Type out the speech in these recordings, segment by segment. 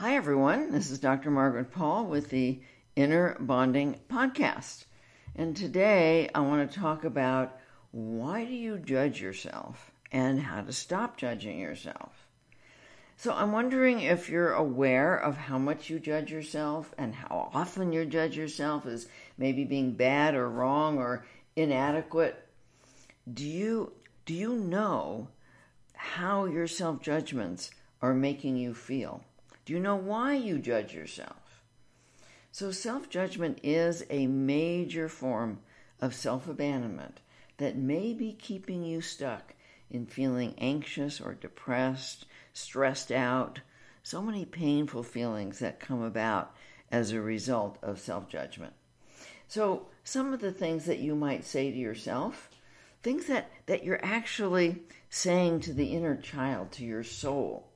Hi, everyone. This is Dr. Margaret Paul with the Inner Bonding Podcast. And today I want to talk about why do you judge yourself and how to stop judging yourself. So I'm wondering if you're aware of how much you judge yourself and how often you judge yourself as maybe being bad or wrong or inadequate. Do you do you know how your self-judgments are making you feel? Do you know why you judge yourself? So, self judgment is a major form of self abandonment that may be keeping you stuck in feeling anxious or depressed, stressed out, so many painful feelings that come about as a result of self judgment. So, some of the things that you might say to yourself, things that, that you're actually saying to the inner child, to your soul,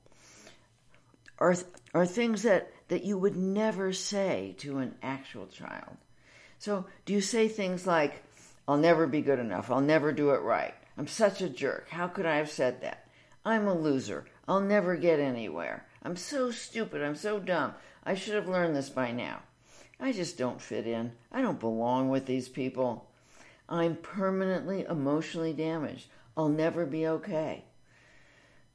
are, are things that, that you would never say to an actual child. So, do you say things like, I'll never be good enough, I'll never do it right, I'm such a jerk, how could I have said that? I'm a loser, I'll never get anywhere, I'm so stupid, I'm so dumb, I should have learned this by now. I just don't fit in, I don't belong with these people. I'm permanently emotionally damaged, I'll never be okay.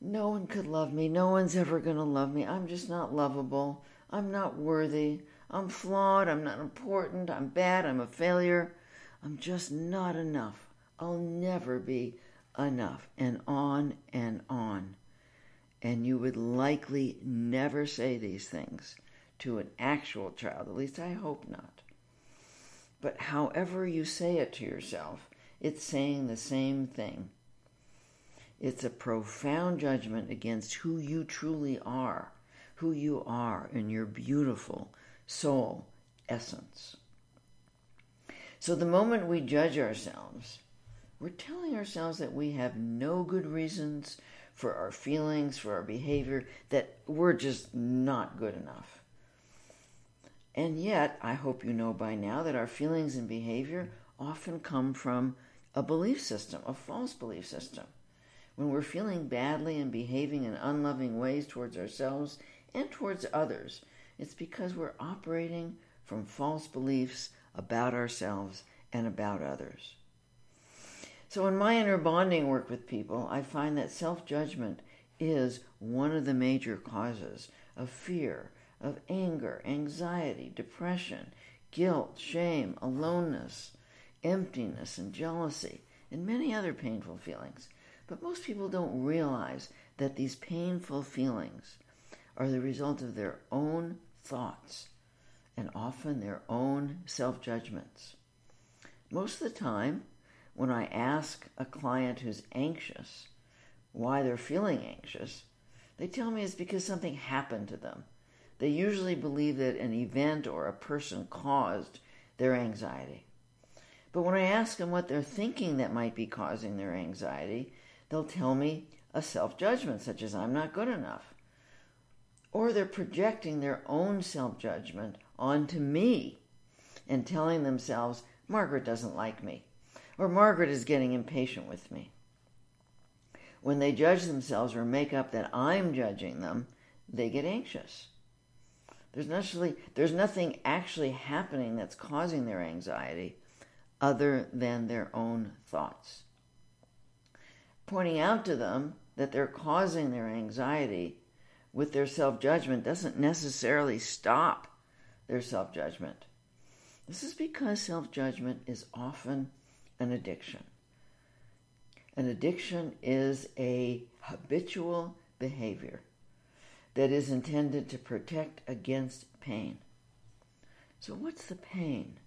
No one could love me. No one's ever going to love me. I'm just not lovable. I'm not worthy. I'm flawed. I'm not important. I'm bad. I'm a failure. I'm just not enough. I'll never be enough. And on and on. And you would likely never say these things to an actual child. At least I hope not. But however you say it to yourself, it's saying the same thing. It's a profound judgment against who you truly are, who you are in your beautiful soul essence. So the moment we judge ourselves, we're telling ourselves that we have no good reasons for our feelings, for our behavior, that we're just not good enough. And yet, I hope you know by now that our feelings and behavior often come from a belief system, a false belief system when we're feeling badly and behaving in unloving ways towards ourselves and towards others, it's because we're operating from false beliefs about ourselves and about others. So, in my inner bonding work with people, I find that self judgment is one of the major causes of fear, of anger, anxiety, depression, guilt, shame, aloneness, emptiness, and jealousy, and many other painful feelings. But most people don't realize that these painful feelings are the result of their own thoughts and often their own self judgments. Most of the time, when I ask a client who's anxious why they're feeling anxious, they tell me it's because something happened to them. They usually believe that an event or a person caused their anxiety. But when I ask them what they're thinking that might be causing their anxiety, they'll tell me a self judgment, such as I'm not good enough. Or they're projecting their own self judgment onto me and telling themselves, Margaret doesn't like me, or Margaret is getting impatient with me. When they judge themselves or make up that I'm judging them, they get anxious. There's, actually, there's nothing actually happening that's causing their anxiety other than their own thoughts pointing out to them that they're causing their anxiety with their self judgment doesn't necessarily stop their self judgment. This is because self judgment is often an addiction. An addiction is a habitual behavior that is intended to protect against pain. So, what's the pain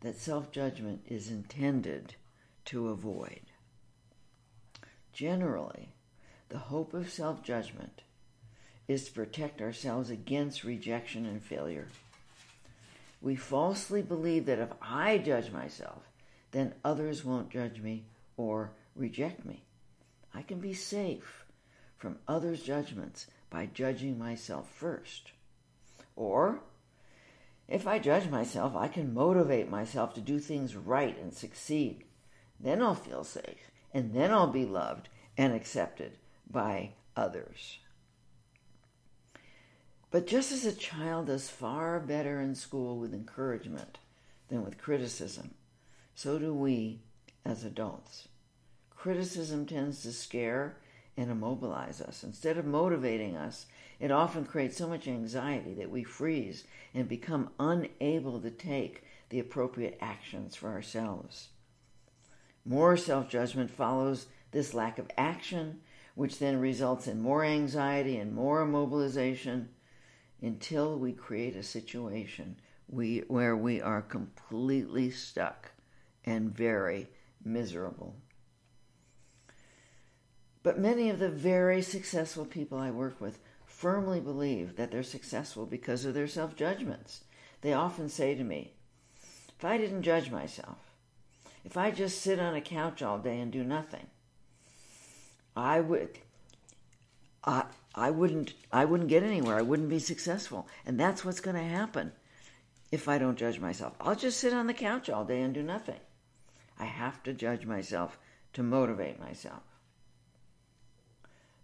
that self judgment is intended to avoid? Generally, the hope of self judgment is to protect ourselves against rejection and failure. We falsely believe that if I judge myself, then others won't judge me or reject me. I can be safe from others' judgments by judging myself first. Or, if I judge myself, I can motivate myself to do things right and succeed. Then I'll feel safe and then I'll be loved and accepted by others. But just as a child does far better in school with encouragement than with criticism, so do we as adults. Criticism tends to scare and immobilize us. Instead of motivating us, it often creates so much anxiety that we freeze and become unable to take the appropriate actions for ourselves. More self judgment follows this lack of action, which then results in more anxiety and more immobilization until we create a situation we, where we are completely stuck and very miserable. But many of the very successful people I work with firmly believe that they're successful because of their self judgments. They often say to me, If I didn't judge myself, if I just sit on a couch all day and do nothing, I would I I wouldn't I wouldn't get anywhere. I wouldn't be successful. And that's what's going to happen if I don't judge myself. I'll just sit on the couch all day and do nothing. I have to judge myself to motivate myself.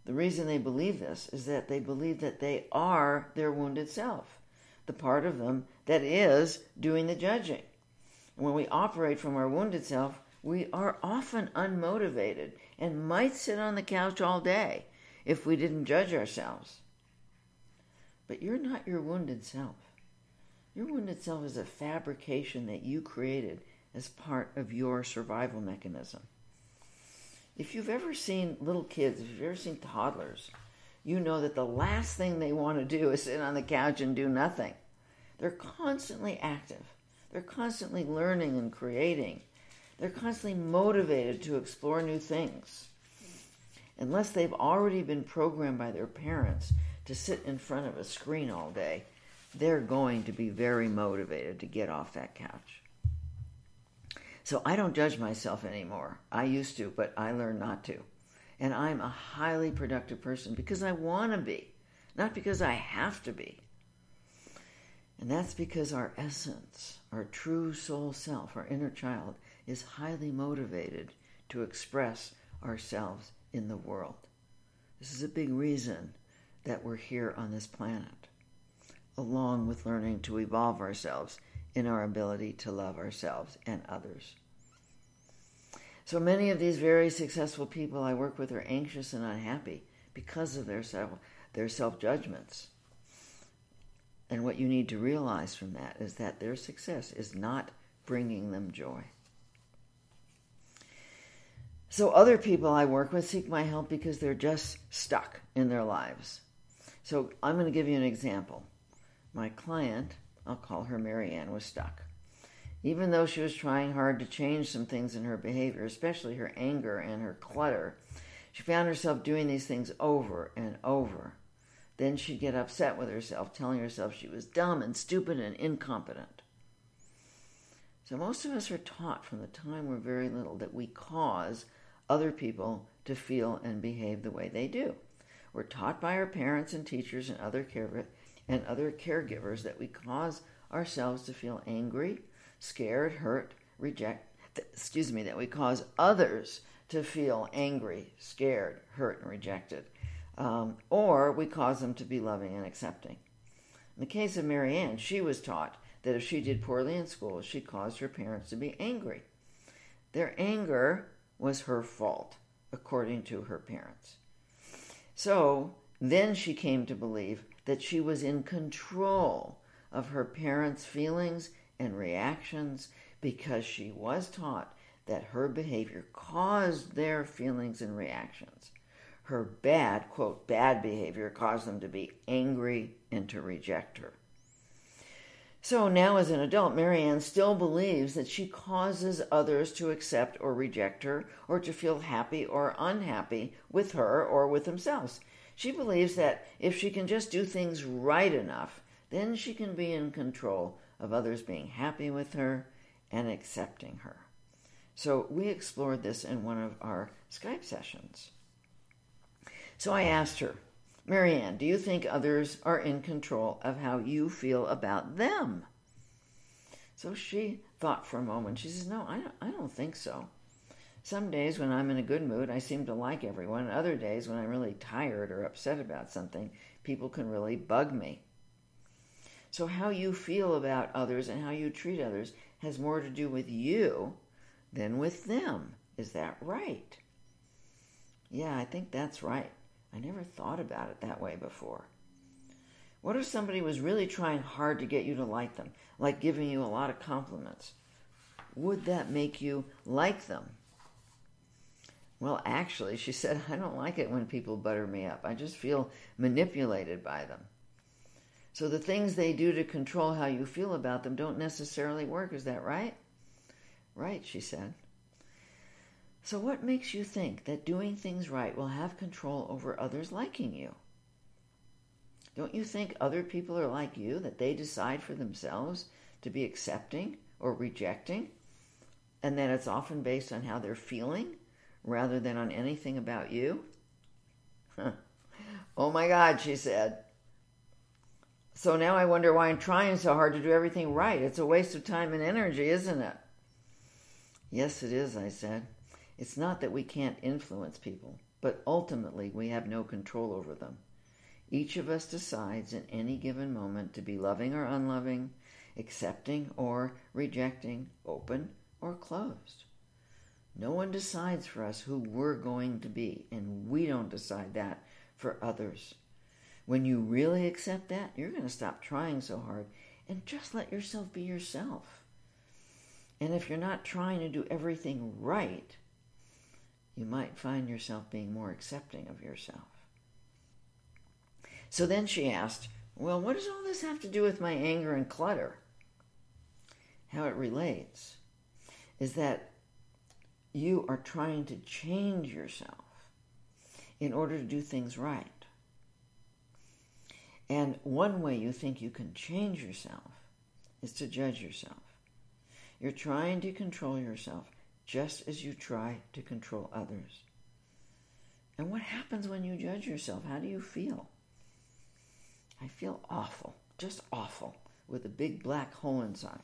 The reason they believe this is that they believe that they are their wounded self, the part of them that is doing the judging. When we operate from our wounded self, we are often unmotivated and might sit on the couch all day if we didn't judge ourselves. But you're not your wounded self. Your wounded self is a fabrication that you created as part of your survival mechanism. If you've ever seen little kids, if you've ever seen toddlers, you know that the last thing they want to do is sit on the couch and do nothing. They're constantly active. They're constantly learning and creating. They're constantly motivated to explore new things. Unless they've already been programmed by their parents to sit in front of a screen all day, they're going to be very motivated to get off that couch. So I don't judge myself anymore. I used to, but I learned not to. And I'm a highly productive person because I want to be, not because I have to be. And that's because our essence, our true soul self, our inner child, is highly motivated to express ourselves in the world. This is a big reason that we're here on this planet, along with learning to evolve ourselves in our ability to love ourselves and others. So many of these very successful people I work with are anxious and unhappy because of their self, their self judgments. And what you need to realize from that is that their success is not bringing them joy. So other people I work with seek my help because they're just stuck in their lives. So I'm going to give you an example. My client I'll call her Marianne, was stuck. Even though she was trying hard to change some things in her behavior, especially her anger and her clutter, she found herself doing these things over and over. Then she'd get upset with herself, telling herself she was dumb and stupid and incompetent. So, most of us are taught from the time we're very little that we cause other people to feel and behave the way they do. We're taught by our parents and teachers and other care- and other caregivers that we cause ourselves to feel angry, scared, hurt, reject, excuse me, that we cause others to feel angry, scared, hurt, and rejected. Um, or we cause them to be loving and accepting. In the case of Marianne, she was taught that if she did poorly in school, she caused her parents to be angry. Their anger was her fault, according to her parents. So then she came to believe that she was in control of her parents' feelings and reactions because she was taught that her behavior caused their feelings and reactions. Her bad, quote, bad behavior caused them to be angry and to reject her. So now, as an adult, Marianne still believes that she causes others to accept or reject her, or to feel happy or unhappy with her or with themselves. She believes that if she can just do things right enough, then she can be in control of others being happy with her and accepting her. So we explored this in one of our Skype sessions. So I asked her, Marianne, do you think others are in control of how you feel about them? So she thought for a moment. She says, No, I don't, I don't think so. Some days when I'm in a good mood, I seem to like everyone. Other days when I'm really tired or upset about something, people can really bug me. So, how you feel about others and how you treat others has more to do with you than with them. Is that right? Yeah, I think that's right. I never thought about it that way before. What if somebody was really trying hard to get you to like them, like giving you a lot of compliments? Would that make you like them? Well, actually, she said, I don't like it when people butter me up. I just feel manipulated by them. So the things they do to control how you feel about them don't necessarily work. Is that right? Right, she said. So, what makes you think that doing things right will have control over others liking you? Don't you think other people are like you, that they decide for themselves to be accepting or rejecting, and that it's often based on how they're feeling rather than on anything about you? oh my God, she said. So now I wonder why I'm trying so hard to do everything right. It's a waste of time and energy, isn't it? Yes, it is, I said. It's not that we can't influence people, but ultimately we have no control over them. Each of us decides in any given moment to be loving or unloving, accepting or rejecting, open or closed. No one decides for us who we're going to be, and we don't decide that for others. When you really accept that, you're going to stop trying so hard and just let yourself be yourself. And if you're not trying to do everything right, you might find yourself being more accepting of yourself. So then she asked, Well, what does all this have to do with my anger and clutter? How it relates is that you are trying to change yourself in order to do things right. And one way you think you can change yourself is to judge yourself. You're trying to control yourself just as you try to control others. And what happens when you judge yourself? How do you feel? I feel awful, just awful, with a big black hole inside.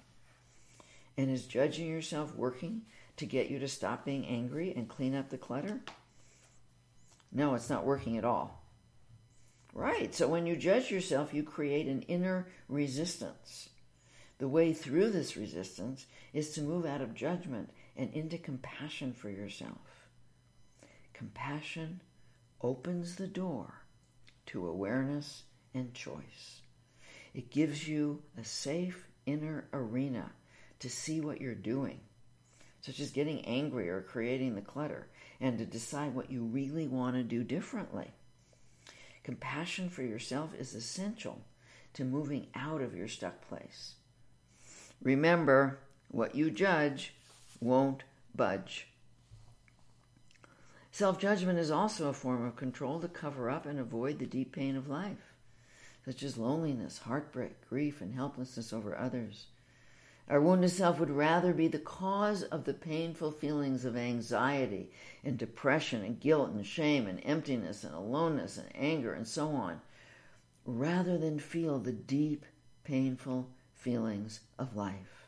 And is judging yourself working to get you to stop being angry and clean up the clutter? No, it's not working at all. Right, so when you judge yourself, you create an inner resistance. The way through this resistance is to move out of judgment and into compassion for yourself. Compassion opens the door to awareness and choice. It gives you a safe inner arena to see what you're doing, such as getting angry or creating the clutter, and to decide what you really want to do differently. Compassion for yourself is essential to moving out of your stuck place. Remember, what you judge won't budge. Self judgment is also a form of control to cover up and avoid the deep pain of life, such as loneliness, heartbreak, grief, and helplessness over others. Our wounded self would rather be the cause of the painful feelings of anxiety and depression and guilt and shame and emptiness and aloneness and anger and so on, rather than feel the deep, painful feelings of life.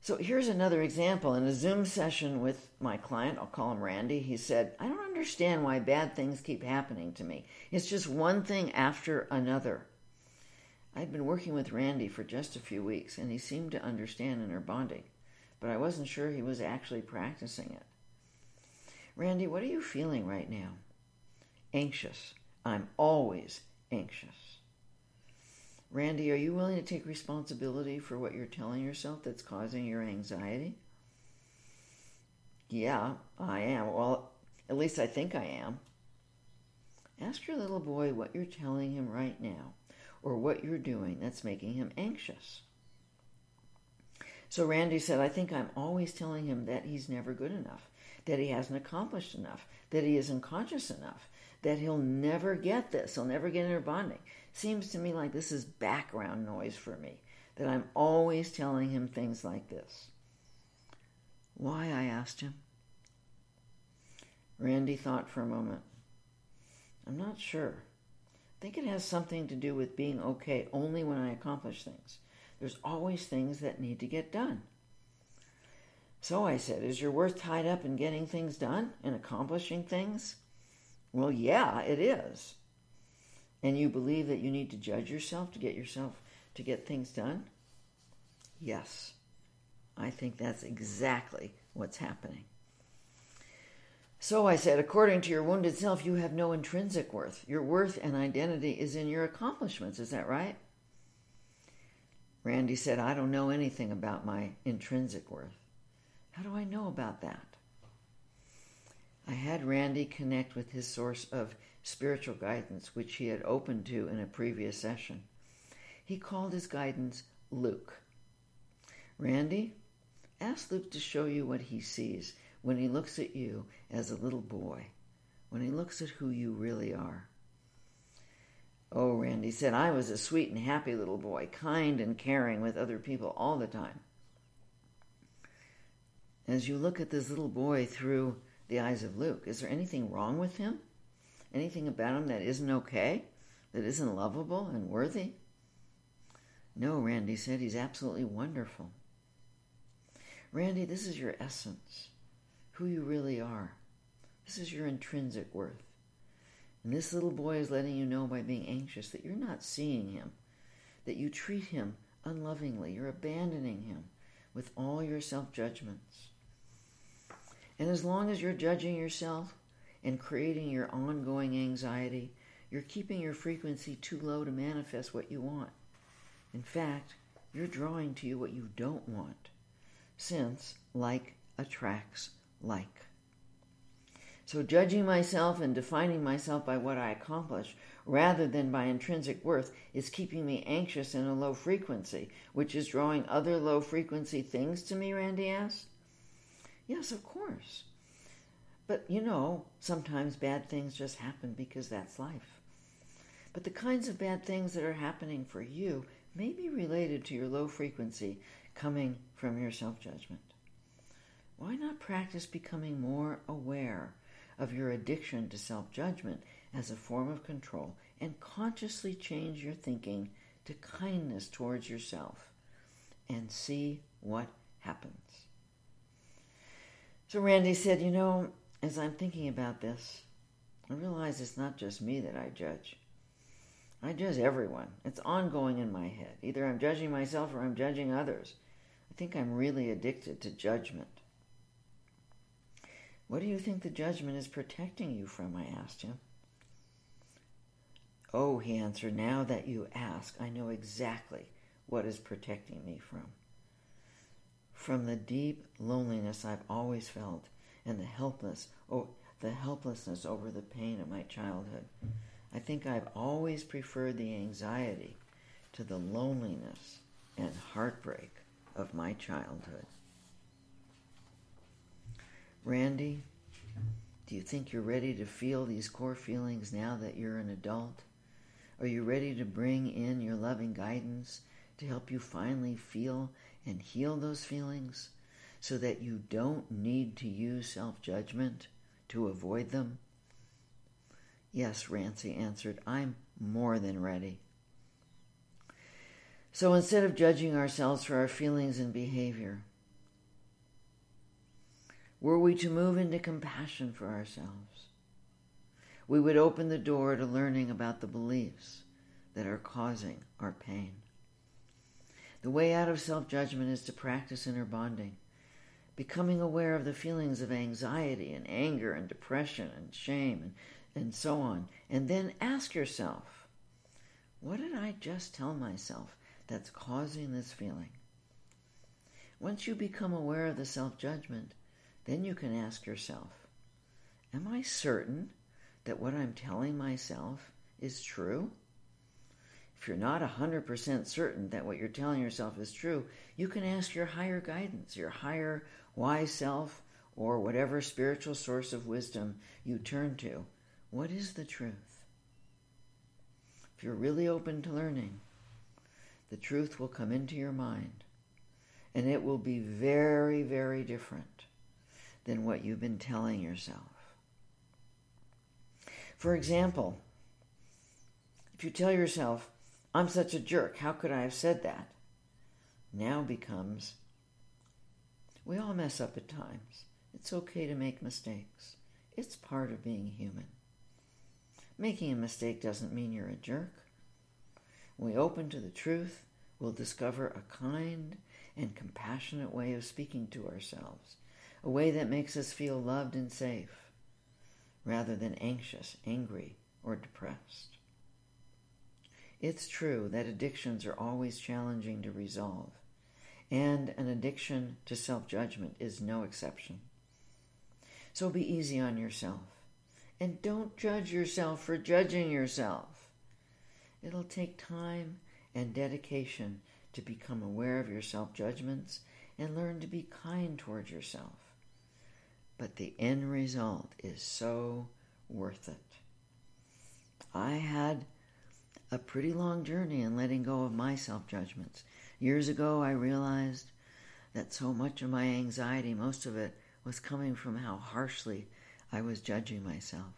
So here's another example. In a Zoom session with my client, I'll call him Randy, he said, I don't understand why bad things keep happening to me. It's just one thing after another. I'd been working with Randy for just a few weeks, and he seemed to understand inner bonding, but I wasn't sure he was actually practicing it. Randy, what are you feeling right now? Anxious. I'm always anxious. Randy, are you willing to take responsibility for what you're telling yourself that's causing your anxiety? Yeah, I am. Well, at least I think I am. Ask your little boy what you're telling him right now or what you're doing that's making him anxious. So Randy said, I think I'm always telling him that he's never good enough, that he hasn't accomplished enough, that he isn't conscious enough, that he'll never get this, he'll never get inner bonding. Seems to me like this is background noise for me, that I'm always telling him things like this. Why? I asked him. Randy thought for a moment. I'm not sure. I think it has something to do with being okay only when I accomplish things. There's always things that need to get done. So I said, Is your worth tied up in getting things done and accomplishing things? Well, yeah, it is. And you believe that you need to judge yourself to get yourself to get things done? Yes, I think that's exactly what's happening. So I said, according to your wounded self, you have no intrinsic worth. Your worth and identity is in your accomplishments. Is that right? Randy said, I don't know anything about my intrinsic worth. How do I know about that? I had Randy connect with his source of spiritual guidance, which he had opened to in a previous session. He called his guidance Luke. Randy, ask Luke to show you what he sees when he looks at you as a little boy, when he looks at who you really are. Oh, Randy said, I was a sweet and happy little boy, kind and caring with other people all the time. As you look at this little boy through the eyes of Luke, is there anything wrong with him? Anything about him that isn't okay? That isn't lovable and worthy? No, Randy said, he's absolutely wonderful. Randy, this is your essence, who you really are. This is your intrinsic worth. And this little boy is letting you know by being anxious that you're not seeing him, that you treat him unlovingly, you're abandoning him with all your self judgments. And as long as you're judging yourself and creating your ongoing anxiety, you're keeping your frequency too low to manifest what you want. In fact, you're drawing to you what you don't want, since like attracts like. So, judging myself and defining myself by what I accomplish rather than by intrinsic worth is keeping me anxious in a low frequency, which is drawing other low frequency things to me, Randy asked. Yes, of course. But you know, sometimes bad things just happen because that's life. But the kinds of bad things that are happening for you may be related to your low frequency coming from your self judgment. Why not practice becoming more aware of your addiction to self judgment as a form of control and consciously change your thinking to kindness towards yourself and see what happens? So Randy said, You know, as I'm thinking about this, I realize it's not just me that I judge. I judge everyone. It's ongoing in my head. Either I'm judging myself or I'm judging others. I think I'm really addicted to judgment. What do you think the judgment is protecting you from? I asked him. Oh, he answered, now that you ask, I know exactly what is protecting me from. From the deep loneliness I've always felt and the helpless, oh, the helplessness over the pain of my childhood. I think I've always preferred the anxiety to the loneliness and heartbreak of my childhood. Randy, do you think you're ready to feel these core feelings now that you're an adult? Are you ready to bring in your loving guidance to help you finally feel and heal those feelings so that you don't need to use self judgment to avoid them? Yes, Randy answered, I'm more than ready. So instead of judging ourselves for our feelings and behavior, were we to move into compassion for ourselves, we would open the door to learning about the beliefs that are causing our pain. The way out of self judgment is to practice inner bonding, becoming aware of the feelings of anxiety and anger and depression and shame and, and so on. And then ask yourself, what did I just tell myself that's causing this feeling? Once you become aware of the self judgment, then you can ask yourself Am I certain that what I'm telling myself is true? If you're not 100% certain that what you're telling yourself is true, you can ask your higher guidance, your higher wise self, or whatever spiritual source of wisdom you turn to. What is the truth? If you're really open to learning, the truth will come into your mind, and it will be very, very different than what you've been telling yourself. For example, if you tell yourself, I'm such a jerk, how could I have said that? Now becomes, we all mess up at times. It's okay to make mistakes. It's part of being human. Making a mistake doesn't mean you're a jerk. When we open to the truth, we'll discover a kind and compassionate way of speaking to ourselves, a way that makes us feel loved and safe, rather than anxious, angry, or depressed. It's true that addictions are always challenging to resolve, and an addiction to self judgment is no exception. So be easy on yourself, and don't judge yourself for judging yourself. It'll take time and dedication to become aware of your self judgments and learn to be kind towards yourself. But the end result is so worth it. I had a pretty long journey in letting go of my self judgments. Years ago, I realized that so much of my anxiety, most of it, was coming from how harshly I was judging myself.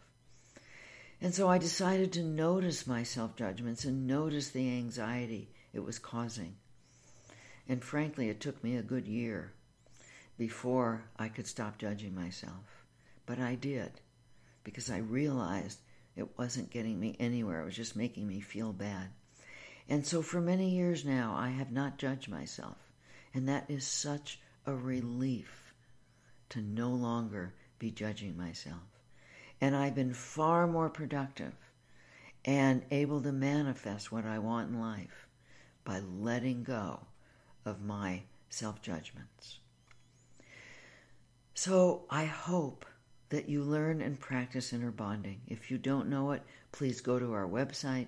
And so I decided to notice my self judgments and notice the anxiety it was causing. And frankly, it took me a good year before I could stop judging myself. But I did because I realized it wasn't getting me anywhere. It was just making me feel bad. And so for many years now, I have not judged myself. And that is such a relief to no longer be judging myself. And I've been far more productive and able to manifest what I want in life by letting go of my self judgments. So I hope that you learn and practice inner bonding. If you don't know it, please go to our website,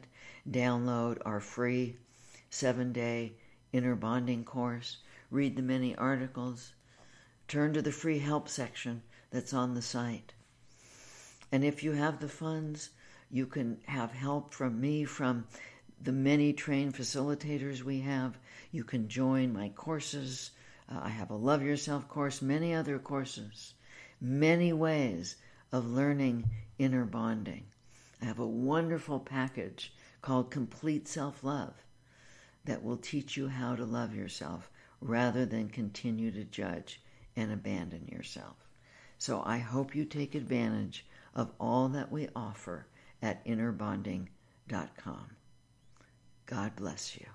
download our free seven day inner bonding course, read the many articles, turn to the free help section that's on the site. And if you have the funds, you can have help from me, from the many trained facilitators we have. You can join my courses. Uh, I have a Love Yourself course, many other courses many ways of learning inner bonding. I have a wonderful package called Complete Self Love that will teach you how to love yourself rather than continue to judge and abandon yourself. So I hope you take advantage of all that we offer at innerbonding.com. God bless you.